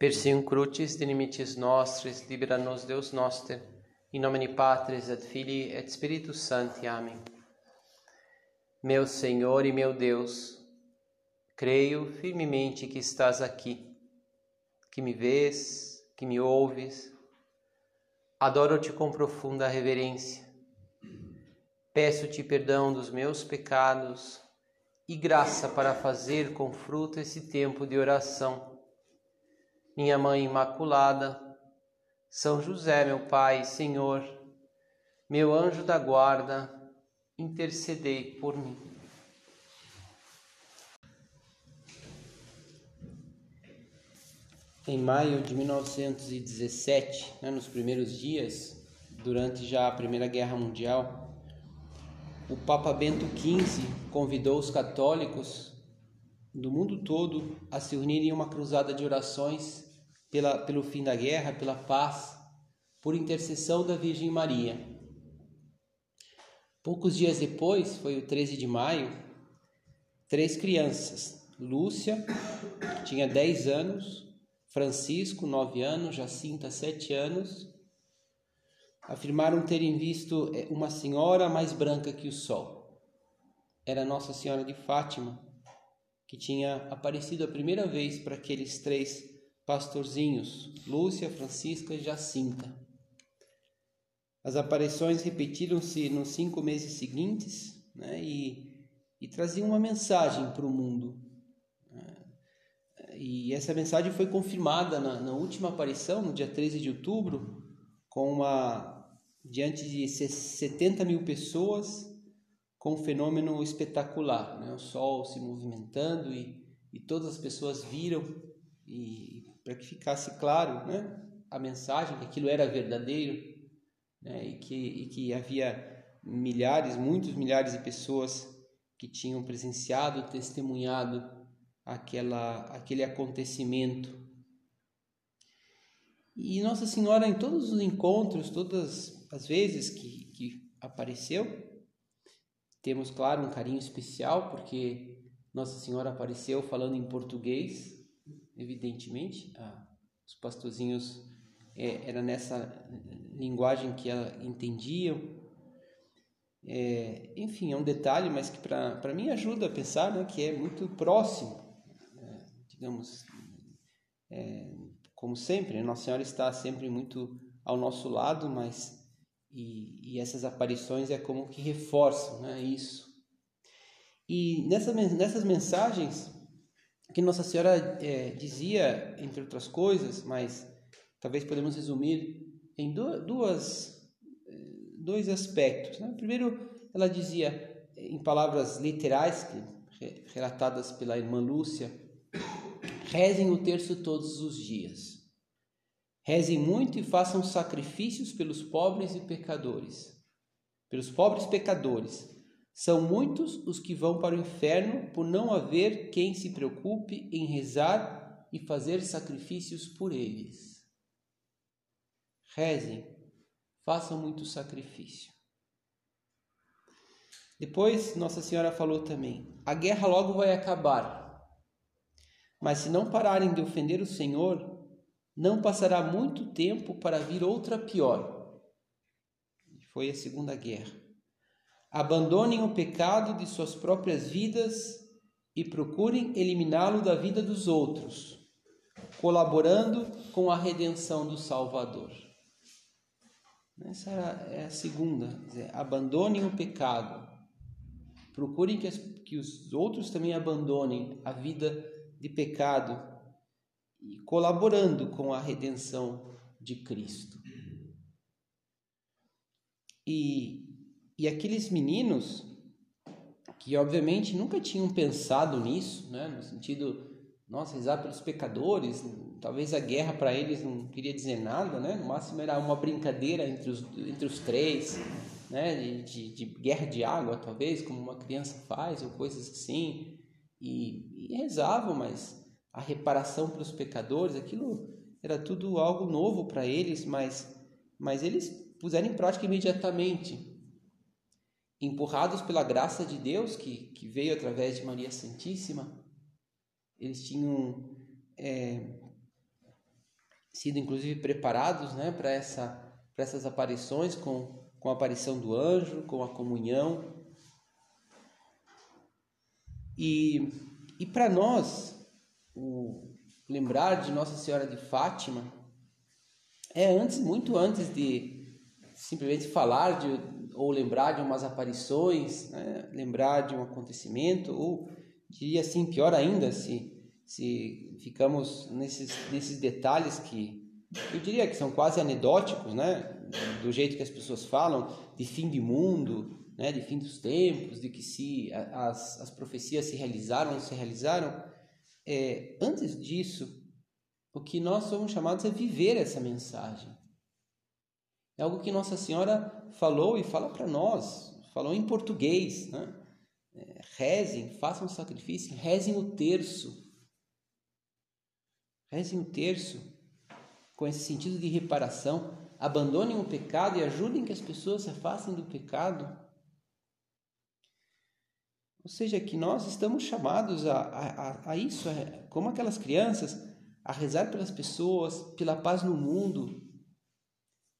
Persium crucis de limites nostris, libera nos Deus noster, in nomine Patris et Filii et Spiritus Sancti. Amém. Meu Senhor e meu Deus, creio firmemente que estás aqui, que me vês, que me ouves. Adoro-te com profunda reverência. Peço-te perdão dos meus pecados e graça para fazer com fruto esse tempo de oração minha Mãe Imaculada, São José, meu Pai, Senhor, meu anjo da guarda, intercedei por mim. Em maio de 1917, né, nos primeiros dias, durante já a Primeira Guerra Mundial, o Papa Bento XV convidou os católicos do mundo todo a se unirem em uma cruzada de orações pela, pelo fim da guerra, pela paz, por intercessão da Virgem Maria. Poucos dias depois, foi o 13 de maio, três crianças, Lúcia, tinha 10 anos, Francisco, 9 anos, Jacinta, 7 anos, afirmaram terem visto eh, uma senhora mais branca que o sol. Era Nossa Senhora de Fátima, que tinha aparecido a primeira vez para aqueles três pastorzinhos, Lúcia, Francisca e Jacinta. As aparições repetiram-se nos cinco meses seguintes né, e, e traziam uma mensagem para o mundo. Né. E essa mensagem foi confirmada na, na, última aparição, no dia 13 de outubro, com uma diante de 70 mil pessoas, com um fenômeno espetacular, né? o Sol se movimentando e, e todas as pessoas viram e para que ficasse claro né, a mensagem, que aquilo era verdadeiro né, e, que, e que havia milhares, muitos milhares de pessoas que tinham presenciado, testemunhado aquela, aquele acontecimento. E Nossa Senhora, em todos os encontros, todas as vezes que, que apareceu, temos, claro, um carinho especial, porque Nossa Senhora apareceu falando em português, evidentemente, ah, os pastorzinhos é, era nessa linguagem que ela entendiam. É, enfim, é um detalhe, mas que para mim ajuda a pensar né, que é muito próximo, é, digamos, como sempre, né, Nossa Senhora está sempre muito ao nosso lado, mas e, e essas aparições é como que reforçam né, isso. E nessa, nessas mensagens que Nossa Senhora é, dizia, entre outras coisas, mas talvez podemos resumir em duas, é, dois aspectos. Né? Primeiro, ela dizia, em palavras literais, relatadas pela irmã Lúcia, rezem o terço todos os dias. Rezem muito e façam sacrifícios pelos pobres e pecadores. Pelos pobres pecadores, são muitos os que vão para o inferno por não haver quem se preocupe em rezar e fazer sacrifícios por eles. Rezem, façam muito sacrifício. Depois, Nossa Senhora falou também: a guerra logo vai acabar, mas se não pararem de ofender o Senhor, não passará muito tempo para vir outra pior. Foi a Segunda Guerra. Abandonem o pecado de suas próprias vidas e procurem eliminá-lo da vida dos outros, colaborando com a redenção do Salvador. Essa é a segunda. Dizer, abandonem o pecado. Procurem que, as, que os outros também abandonem a vida de pecado e colaborando com a redenção de Cristo. E e aqueles meninos que obviamente nunca tinham pensado nisso, né, no sentido, nossa, rezar pelos pecadores, talvez a guerra para eles não queria dizer nada, né? No máximo era uma brincadeira entre os, entre os três, né? De, de, de guerra de água, talvez, como uma criança faz, ou coisas assim. E, e rezavam, mas a reparação pelos pecadores, aquilo era tudo algo novo para eles, mas, mas eles puseram em prática imediatamente empurrados pela graça de Deus que, que veio através de Maria Santíssima, eles tinham é, sido inclusive preparados né, para essa, essas aparições, com, com a aparição do anjo, com a comunhão. E, e para nós, o lembrar de Nossa Senhora de Fátima é antes, muito antes de simplesmente falar de, ou lembrar de umas aparições, né? lembrar de um acontecimento, ou diria assim, pior ainda, se, se ficamos nesses, nesses detalhes que eu diria que são quase anedóticos, né? do jeito que as pessoas falam, de fim de mundo, né, de fim dos tempos, de que se as, as profecias se realizaram ou se realizaram, é, antes disso, o que nós somos chamados é viver essa mensagem. É algo que Nossa Senhora falou e fala para nós, falou em português, né? É, rezem, façam sacrifício, rezem o terço. Rezem o terço com esse sentido de reparação. Abandonem o pecado e ajudem que as pessoas se afastem do pecado. Ou seja, que nós estamos chamados a, a, a isso, como aquelas crianças, a rezar pelas pessoas, pela paz no mundo,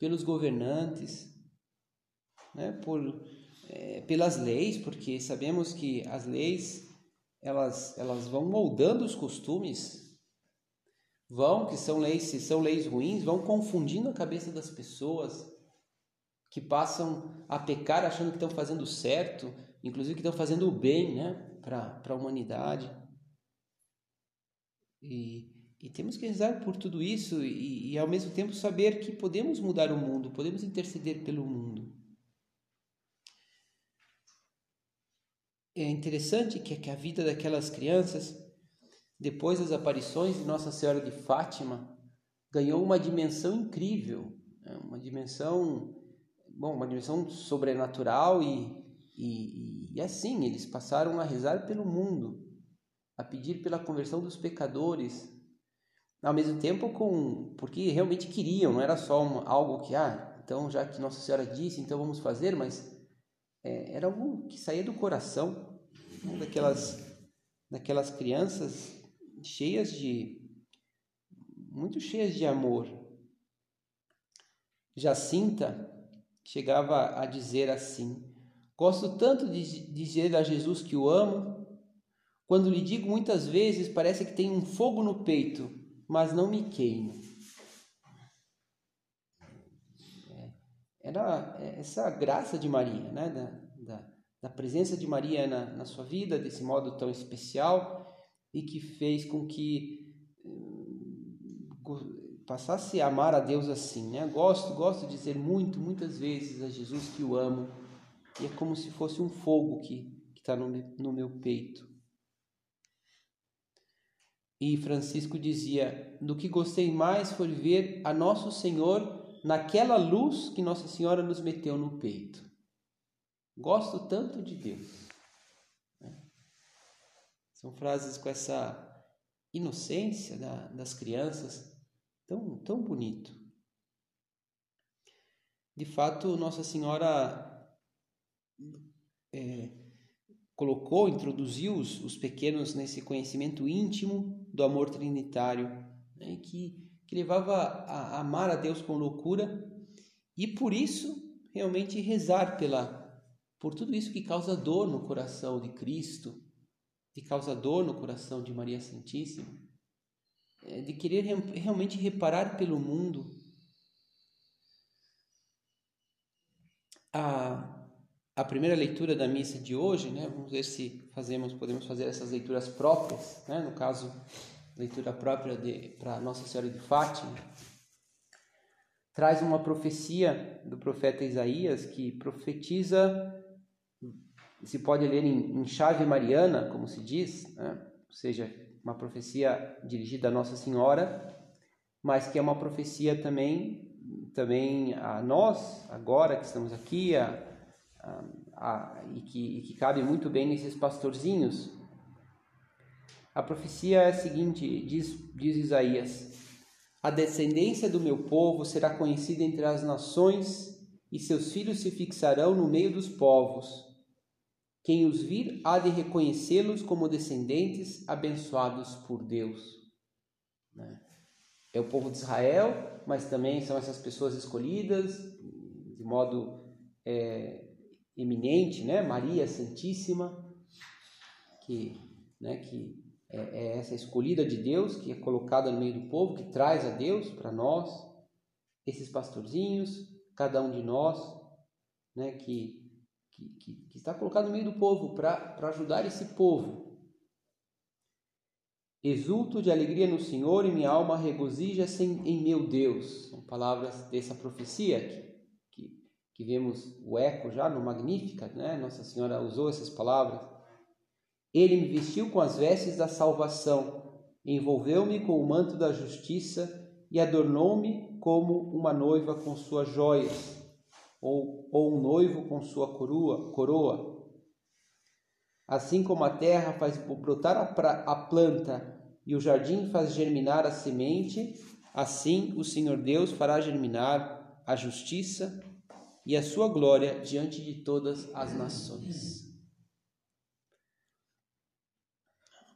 pelos governantes, né? Por, é, pelas leis, porque sabemos que as leis elas, elas vão moldando os costumes, vão, que são leis, se são leis ruins, vão confundindo a cabeça das pessoas, que passam a pecar achando que estão fazendo certo, inclusive que estão fazendo o bem né, para a humanidade. E, e temos que rezar por tudo isso e, e, ao mesmo tempo saber que podemos mudar o mundo, podemos interceder pelo mundo. É interessante que, que a vida daquelas crianças, depois das aparições de Nossa Senhora de Fátima, ganhou uma dimensão incrível, né? uma dimensão, bom, uma dimensão sobrenatural e, e, e assim, eles passaram a rezar pelo mundo, a pedir pela conversão dos pecadores, ao mesmo tempo com porque realmente queriam, não era só uma, algo que, ah, então já que Nossa Senhora disse, então vamos fazer, mas é, era algo que saía do coração né, daquelas, daquelas crianças cheias de, muito cheias de amor. Jacinta chegava a dizer assim: Gosto tanto de dizer a Jesus que o amo. Quando lhe digo muitas vezes, parece que tem um fogo no peito, mas não me queimo. É, era essa graça de Maria, né? da, da, da presença de Maria na, na sua vida, desse modo tão especial, e que fez com que hum, passasse a amar a Deus assim, né? Gosto, gosto de dizer muito, muitas vezes a Jesus que o amo e é como se fosse um fogo que está no, no meu peito. E Francisco dizia: Do que gostei mais foi ver a Nosso Senhor naquela luz que Nossa Senhora nos meteu no peito. Gosto tanto de Deus. Né? São frases com essa inocência da, das crianças, tão, tão bonito. De fato, Nossa Senhora é, colocou, introduziu os, os, pequenos nesse conhecimento íntimo do amor trinitário, né, que, que levava a, amar a Deus com loucura e por isso realmente rezar pela por tudo isso que causa dor no coração de Cristo, que causa dor no coração de Maria Santíssima, é, de querer realmente reparar pelo mundo. A, a primeira leitura da missa de hoje, né? Vamos ver se fazemos, podemos fazer essas leituras próprias, né? No caso, leitura própria para Nossa Senhora de Fátima, traz uma profecia do profeta Isaías que profetiza, se pode ler em, em chave mariana, como se diz, né? ou seja, uma profecia dirigida a Nossa Senhora, mas que é uma profecia também também a nós agora que estamos aqui, a e, que, e que cabe muito bem nesses pastorzinhos. A profecia é a seguinte: diz, diz Isaías: A descendência do meu povo será conhecida entre as nações, e seus filhos se fixarão no meio dos povos. Quem os vir há de reconhecê-los como descendentes abençoados por Deus. Né? é o povo de Israel, mas também são essas pessoas escolhidas de modo é, eminente, né? Maria Santíssima, que, né, que é, é essa escolhida de Deus, que é colocada no meio do povo, que traz a Deus para nós, esses pastorzinhos, cada um de nós, né, que, que, que está colocado no meio do povo para ajudar esse povo. Exulto de alegria no Senhor e minha alma regozija-se em, em, meu Deus. São palavras dessa profecia que, que, vemos o eco já no Magnífica, né? Nossa Senhora usou essas palavras. Ele me vestiu com as vestes da salvação, envolveu-me com o manto da justiça e adornou-me como uma noiva com suas joias, ou, ou um noivo com sua coroa, coroa. Assim como a terra faz brotar a, pra, a planta e o jardim faz germinar a semente, assim o Senhor Deus fará germinar a justiça e a sua glória diante de todas as nações.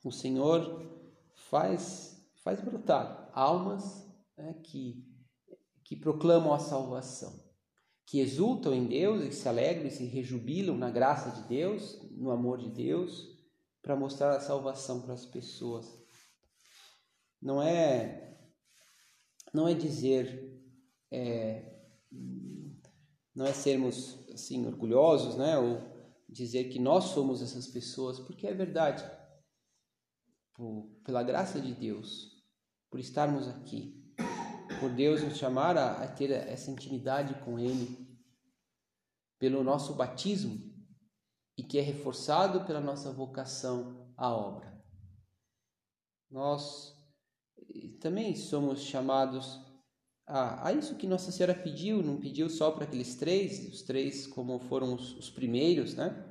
o Senhor faz, faz brotar almas né, que, que proclamam a salvação, que exultam em Deus e se alegram e se rejubilam na graça de Deus, no amor de Deus, para mostrar a salvação para as pessoas. Não é não é dizer é, não é sermos assim orgulhosos, né, ou dizer que nós somos essas pessoas, porque é verdade por, pela graça de Deus, por estarmos aqui, por Deus nos chamar a, a ter essa intimidade com Ele, pelo nosso batismo e que é reforçado pela nossa vocação à obra. Nós eh, também somos chamados a, a isso que Nossa Senhora pediu, não pediu só para aqueles três, os três como foram os, os primeiros, né?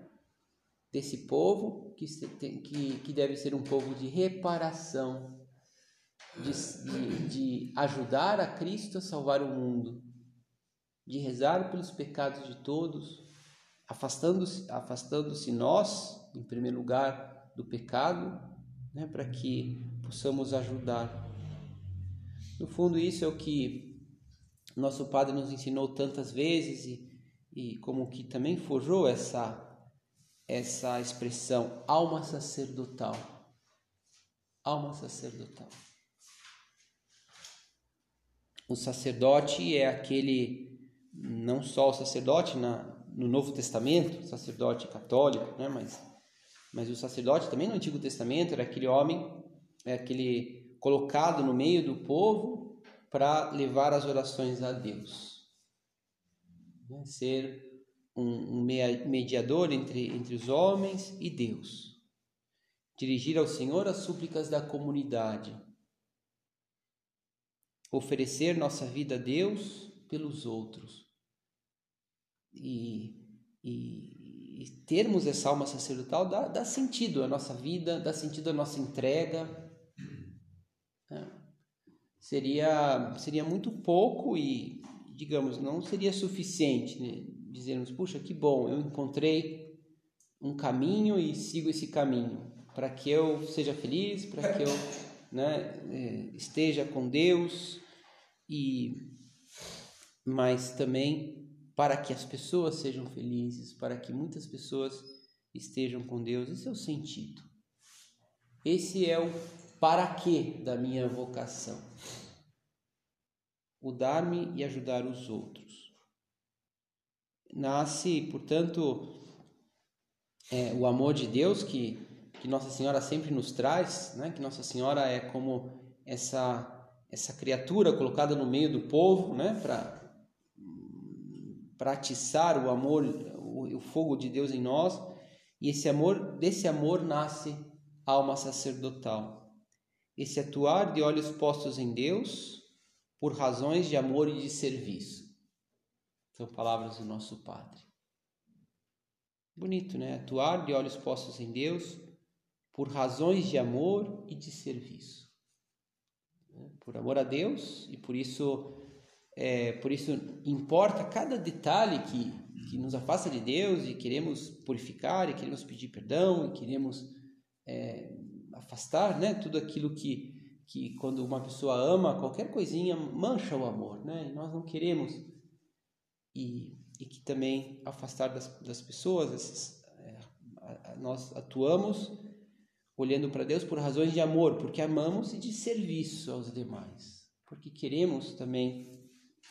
desse povo, que, que, que deve ser um povo de reparação, de, de, de ajudar a Cristo a salvar o mundo, de rezar pelos pecados de todos, afastando-se afastando nós, em primeiro lugar, do pecado, né, para que possamos ajudar. No fundo, isso é o que nosso Padre nos ensinou tantas vezes e, e como que também forjou essa essa expressão alma sacerdotal. Alma sacerdotal. O sacerdote é aquele, não só o sacerdote na, no Novo Testamento, sacerdote católico, né? mas, mas o sacerdote também no Antigo Testamento era aquele homem, é aquele colocado no meio do povo para levar as orações a Deus. Né? Ser um, um mediador entre, entre os homens e Deus. Dirigir ao Senhor as súplicas da comunidade. Oferecer nossa vida a Deus pelos outros. E, e, e termos essa alma sacerdotal dá, dá sentido à nossa vida, dá sentido à nossa entrega. Seria, seria muito pouco e, digamos, não seria suficiente né? dizermos: puxa, que bom, eu encontrei um caminho e sigo esse caminho, para que eu seja feliz, para que eu né, é, esteja com Deus, e mas também para que as pessoas sejam felizes, para que muitas pessoas estejam com Deus. Esse é o sentido. Esse é o para quê da minha vocação. O dar-me e ajudar os outros nasce, portanto, é, o amor de Deus que, que Nossa Senhora sempre nos traz, né? que Nossa Senhora é como essa, essa criatura colocada no meio do povo né? para atiçar o amor, o, o fogo de Deus em nós, e esse amor, desse amor nasce a alma sacerdotal. Esse atuar de olhos postos em Deus por razões de amor e de serviço. São palavras do nosso Padre. Bonito, né? Atuar de olhos postos em Deus por razões de amor e de serviço. Por amor a Deus e por isso, é, por isso importa cada detalhe que, que nos afasta de Deus e queremos purificar e queremos pedir perdão e queremos é, afastar, né? Tudo aquilo que que quando uma pessoa ama, qualquer coisinha mancha o amor, né? E nós não queremos. E, e que também afastar das, das pessoas, esses, é, nós atuamos olhando para Deus por razões de amor, porque amamos e de serviço aos demais, porque queremos também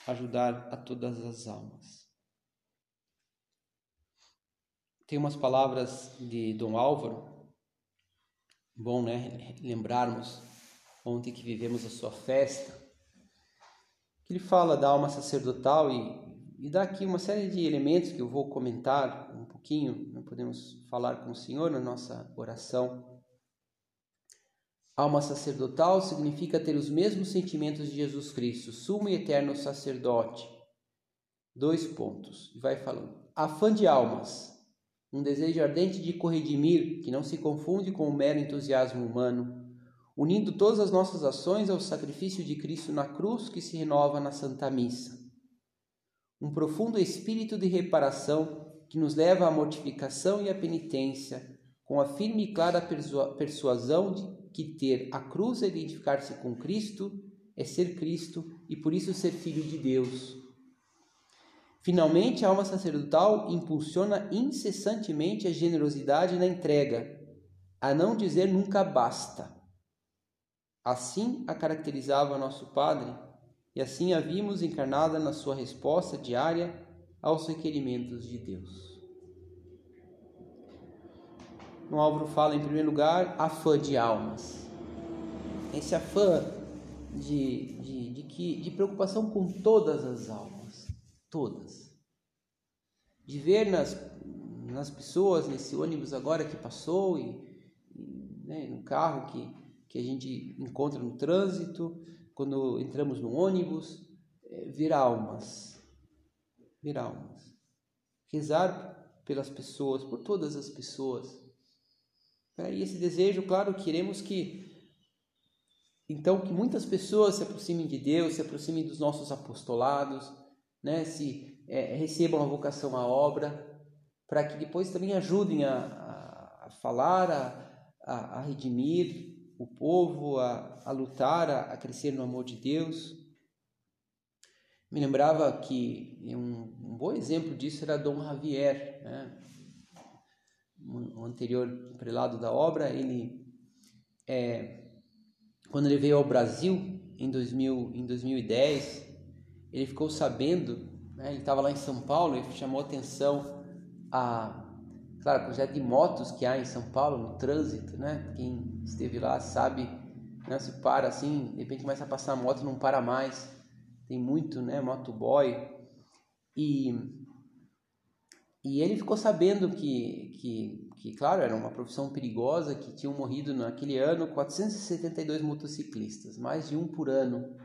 ajudar a todas as almas. Tem umas palavras de Dom Álvaro, bom, né, lembrarmos ontem que vivemos a sua festa, que ele fala da alma sacerdotal e, e dá aqui uma série de elementos que eu vou comentar um pouquinho, não podemos falar com o Senhor na nossa oração. Alma sacerdotal significa ter os mesmos sentimentos de Jesus Cristo, sumo e eterno sacerdote. Dois pontos. E vai falando. Afã de almas. Um desejo ardente de corredimir, que não se confunde com o mero entusiasmo humano unindo todas as nossas ações ao sacrifício de Cristo na cruz que se renova na Santa Missa. Um profundo espírito de reparação que nos leva à mortificação e à penitência, com a firme e clara persuasão de que ter a cruz é identificar-se com Cristo, é ser Cristo e por isso ser filho de Deus. Finalmente, a alma sacerdotal impulsiona incessantemente a generosidade na entrega, a não dizer nunca basta Assim a caracterizava nosso Padre, e assim a vimos encarnada na sua resposta diária aos requerimentos de Deus. No Álvaro fala, em primeiro lugar, afã de almas. Esse afã de, de, de, que, de preocupação com todas as almas, todas. De ver nas, nas pessoas, nesse ônibus agora que passou e, e né, no carro que que a gente encontra no trânsito, quando entramos no ônibus, é, ver almas, ver almas, rezar pelas pessoas, por todas as pessoas. E esse desejo, claro, queremos que então que muitas pessoas se aproximem de Deus, se aproximem dos nossos apostolados, né? se é, recebam a vocação à obra, para que depois também ajudem a, a, falar, a, a, a redimir, o povo a, lutar, a, a, crescer no amor de Deus. Me lembrava que um, um bom exemplo disso era Dom Javier, né? o anterior prelado da obra. Ele, é, quando ele veio ao Brasil em, 2000, em 2010, ele ficou sabendo, né? ele estava lá em São Paulo e chamou atenção a Claro, a quantidade de motos que há em São Paulo, no trânsito, né? Quem esteve lá sabe, né? se para assim, de repente começa a passar a moto não para mais. Tem muito, né? Motoboy. E, e ele ficou sabendo que, que, que, claro, era uma profissão perigosa, que tinham morrido naquele ano 472 motociclistas, mais de um por ano.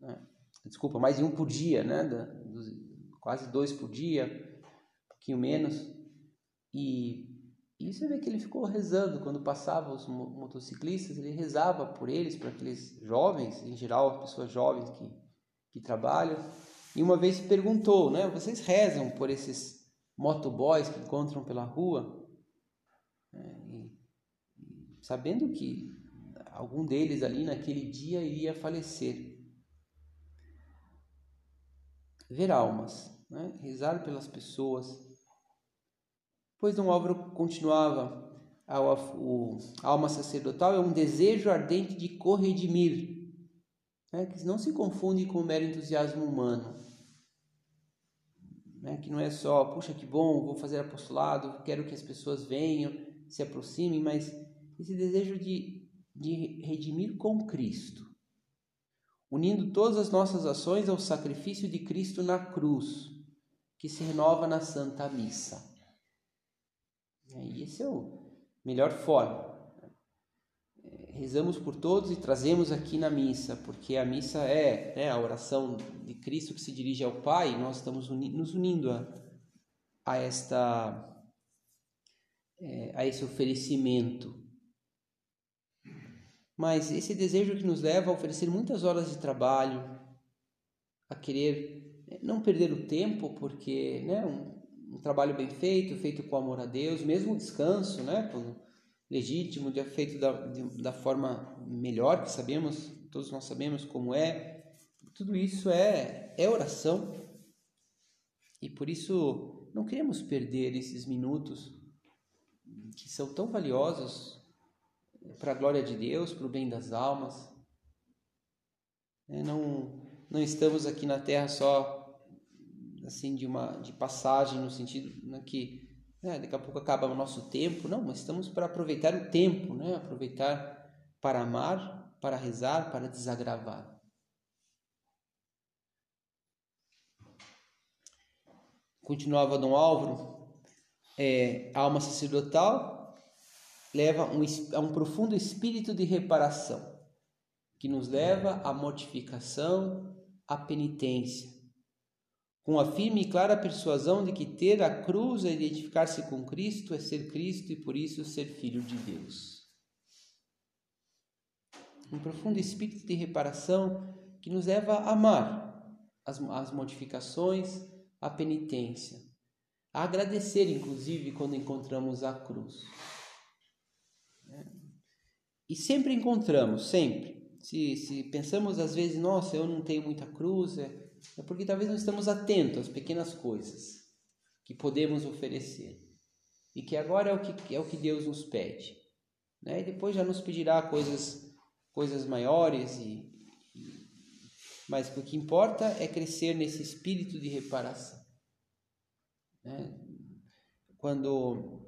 Né? Desculpa, mais de um por dia, né? Da, quase dois por dia, um pouquinho menos. E, e você vê que ele ficou rezando quando passava os motociclistas, ele rezava por eles, para aqueles jovens, em geral, pessoas jovens que, que trabalham. E uma vez perguntou, né? Vocês rezam por esses motoboys que encontram pela rua? É, e, sabendo que algum deles ali naquele dia iria falecer. Ver almas, né? rezar pelas pessoas, Pois Dom Álvaro continuava, a, o, a alma sacerdotal é um desejo ardente de corredimir, né, que não se confunde com o mero entusiasmo humano. Né, que não é só, puxa que bom, vou fazer apostolado, quero que as pessoas venham, se aproximem, mas esse desejo de, de redimir com Cristo, unindo todas as nossas ações ao sacrifício de Cristo na cruz, que se renova na Santa Missa. E esse é o melhor forma. Rezamos por todos e trazemos aqui na missa, porque a missa é né, a oração de Cristo que se dirige ao Pai, e nós estamos uni nos unindo a, a esta é, a esse oferecimento. Mas esse desejo que nos leva a oferecer muitas horas de trabalho, a querer né, não perder o tempo, porque né, um, um trabalho bem feito, feito com amor a Deus, mesmo o descanso, né? Legítimo, feito da, da forma melhor que sabemos, todos nós sabemos como é. Tudo isso é, é oração. E por isso não queremos perder esses minutos que são tão valiosos para a glória de Deus, para o bem das almas. É, não, não estamos aqui na terra só assim de uma de passagem no sentido né, que né, daqui a pouco acaba o nosso tempo, não, mas estamos para aproveitar o tempo, né? Aproveitar para amar, para rezar, para desagravar. Continuava Dom Álvaro, é, alma sacerdotal leva um, a um profundo espírito de reparação, que nos leva à mortificação, à penitência, com a firme e clara persuasão de que ter a cruz e identificar-se com Cristo é ser Cristo e por isso ser filho de Deus. Um profundo espírito de reparação que nos leva a amar as, as modificações, a penitência, a agradecer, inclusive, quando encontramos a cruz. E sempre encontramos, sempre. Se, se pensamos às vezes, nossa, eu não tenho muita cruz, é, é porque talvez não estamos atentos às pequenas coisas que podemos oferecer e que agora é o que é o que Deus nos pede, né? E depois já nos pedirá coisas coisas maiores e, mas o que importa é crescer nesse espírito de reparação. Né? Quando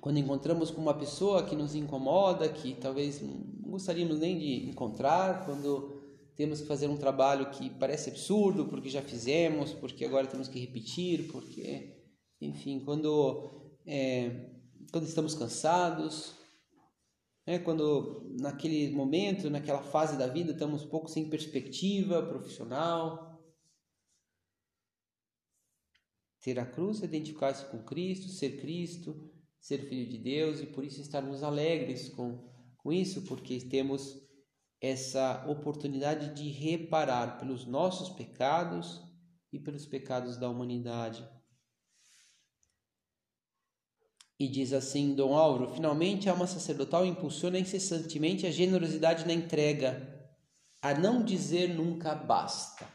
quando encontramos com uma pessoa que nos incomoda, que talvez não gostaríamos nem de encontrar, quando temos que fazer um trabalho que parece absurdo porque já fizemos, porque agora temos que repetir, porque, enfim, quando, é, quando estamos cansados, é, quando naquele momento, naquela fase da vida, estamos um pouco sem perspectiva profissional. Ter a cruz, identificar-se com Cristo, ser Cristo, ser filho de Deus e por isso estarmos alegres com, com isso, porque temos essa oportunidade de reparar pelos nossos pecados e pelos pecados da humanidade. E diz assim Dom Álvaro: finalmente a alma sacerdotal impulsiona incessantemente a generosidade na entrega, a não dizer nunca basta.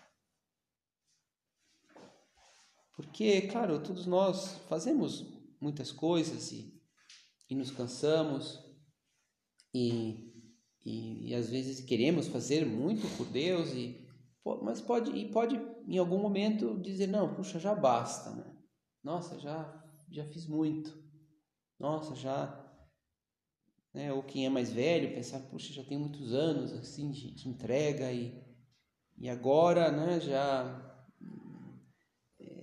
Porque, claro, todos nós fazemos muitas coisas e, e nos cansamos e e, e às vezes queremos fazer muito por Deus e mas pode e pode em algum momento dizer não puxa já basta né? Nossa já já fiz muito. Nossa já né ou quem é mais velho pensar puxa já tem muitos anos assim de, de entrega e e agora né já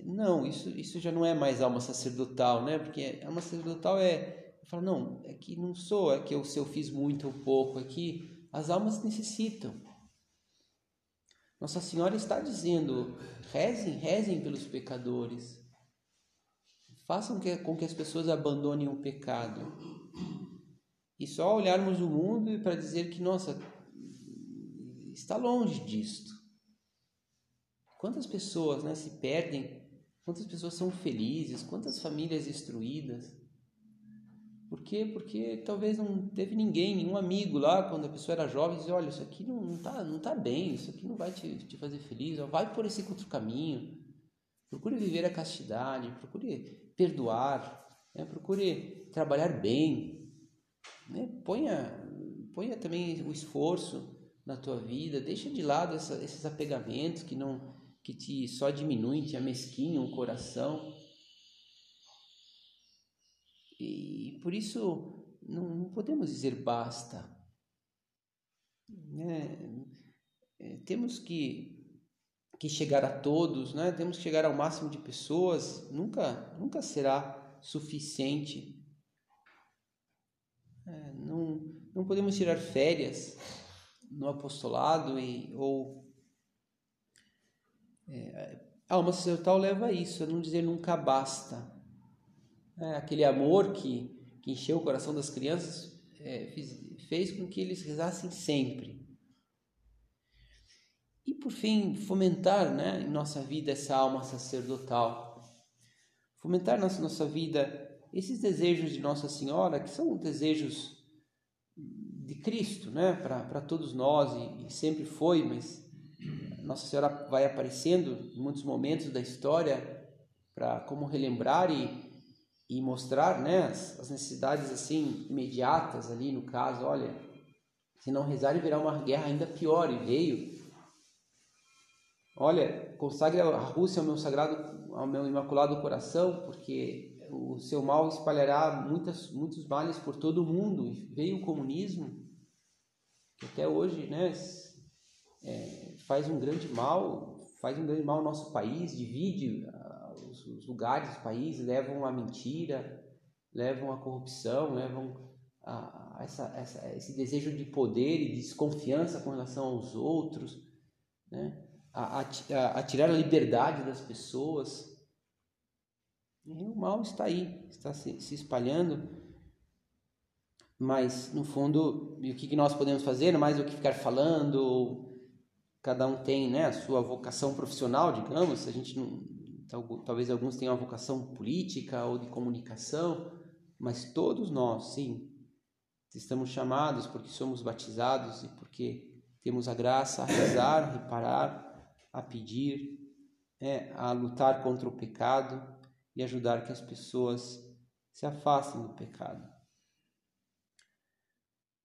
não isso isso já não é mais alma sacerdotal né porque alma sacerdotal é Fala, não, é que não sou, é que eu, se eu fiz muito ou pouco, é que as almas necessitam. Nossa Senhora está dizendo: rezem, rezem pelos pecadores. Façam que, com que as pessoas abandonem o pecado. E só olharmos o mundo para dizer que, nossa, está longe disto. Quantas pessoas né, se perdem, quantas pessoas são felizes, quantas famílias destruídas. Por quê? Porque talvez não teve ninguém, nenhum amigo lá, quando a pessoa era jovem, dizia, olha, isso aqui não, não, tá, não tá bem, isso aqui não vai te, te fazer feliz, vai por esse outro caminho. Procure viver a castidade, procure perdoar, né? procure trabalhar bem. Né? Ponha, ponha também o esforço na tua vida, deixa de lado essa, esses apegamentos que não que te só diminuem, te amesquinham o coração. E por isso não, não podemos dizer basta. É, é, temos que, que chegar a todos, né? temos que chegar ao máximo de pessoas, nunca, nunca será suficiente. É, não, não podemos tirar férias no apostolado e, ou é, a alma sacerdotal leva a isso, a não dizer nunca basta é, aquele amor que, que encheu o coração das crianças é, fez, fez com que eles rezassem sempre. E por fim, fomentar né, em nossa vida essa alma sacerdotal. Fomentar na nossa vida esses desejos de Nossa Senhora, que são desejos de Cristo, né, para todos nós, e, e sempre foi, mas Nossa Senhora vai aparecendo em muitos momentos da história para como relembrar e, e mostrar né, as, as, necessidades assim imediatas ali no caso, olha, se não rezar virá uma guerra ainda pior e veio. Olha, consagre a Rússia ao meu sagrado, ao meu imaculado coração, porque o seu mal espalhará muitas, muitos males por todo o mundo. E veio o comunismo, que até hoje, né, é, faz um grande mal, faz um grande mal ao nosso país, divide os, os lugares, os países, levam à mentira, levam à corrupção, levam a, essa, essa, esse desejo de poder e de desconfiança com relação aos outros, né? a, a, a tirar a liberdade das pessoas. E o mal está aí, está se, se espalhando. Mas, no fundo, o que nós podemos fazer? Mais do que ficar falando, cada um tem né, a sua vocação profissional, digamos, a gente não, talvez alguns tenham uma vocação política ou de comunicação, mas todos nós, sim, estamos chamados porque somos batizados e porque temos a graça a rezar, a reparar, a pedir, é, a lutar contra o pecado e ajudar que as pessoas se afastem do pecado.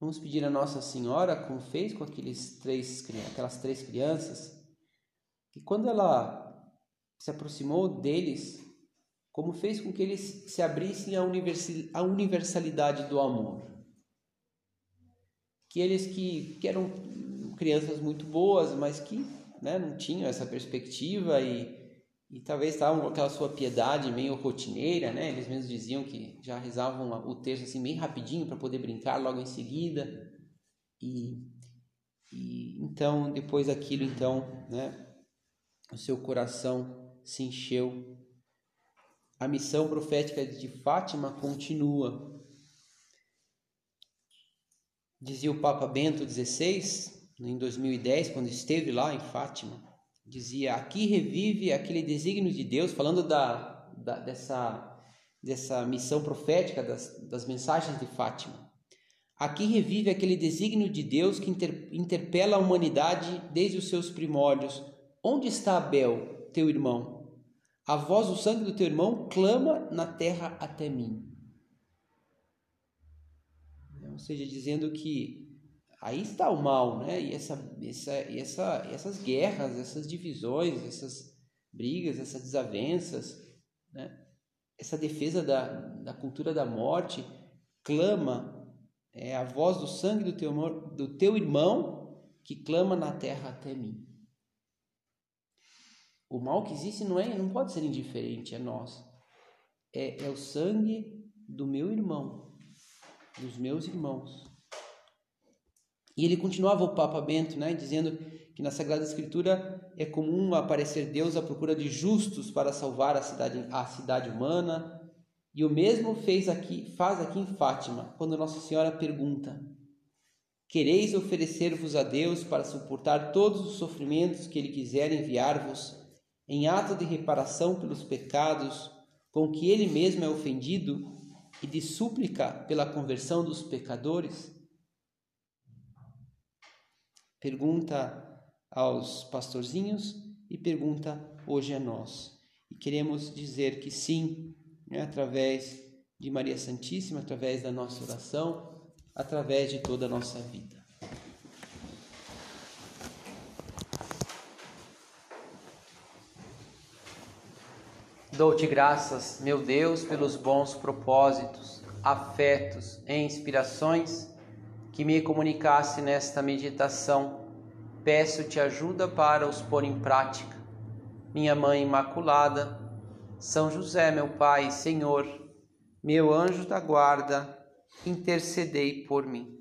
Vamos pedir a Nossa Senhora, como fez com aqueles três, aquelas três crianças, que quando ela se aproximou deles, como fez com que eles se abrissem à universalidade do amor. Que eles que, que eram crianças muito boas, mas que né, não tinham essa perspectiva e, e talvez estavam com aquela sua piedade meio rotineira, né? Eles mesmos diziam que já rezavam o texto assim bem rapidinho para poder brincar logo em seguida. E, e então depois daquilo então, né, o seu coração se encheu. A missão profética de Fátima continua. Dizia o Papa Bento XVI, em 2010, quando esteve lá em Fátima, dizia: aqui revive aquele desígnio de Deus, falando da, da dessa, dessa missão profética das, das mensagens de Fátima. Aqui revive aquele desígnio de Deus que inter, interpela a humanidade desde os seus primórdios. Onde está Abel, teu irmão? A voz do sangue do teu irmão clama na terra até mim. Ou seja, dizendo que aí está o mal, né? E, essa, essa, essa, essas guerras, essas divisões, essas brigas, essas desavenças, né? essa defesa da, da cultura da morte clama, é a voz do sangue do teu, do teu irmão que clama na terra até mim. O mal que existe não é, não pode ser indiferente, é nós. É, é o sangue do meu irmão, dos meus irmãos. E ele continuava o Papa Bento, né, dizendo que na Sagrada Escritura é comum aparecer Deus à procura de justos para salvar a cidade, a cidade humana. E o mesmo fez aqui, faz aqui em Fátima, quando Nossa Senhora pergunta: Quereis oferecer-vos a Deus para suportar todos os sofrimentos que Ele quiser enviar-vos em ato de reparação pelos pecados com que ele mesmo é ofendido e de súplica pela conversão dos pecadores? Pergunta aos pastorzinhos e pergunta hoje a nós. E queremos dizer que sim, né, através de Maria Santíssima, através da nossa oração, através de toda a nossa vida. Dou-te graças, meu Deus, pelos bons propósitos, afetos e inspirações que me comunicasse nesta meditação. Peço-te ajuda para os pôr em prática. Minha Mãe Imaculada, São José, meu Pai, Senhor, meu anjo da guarda, intercedei por mim.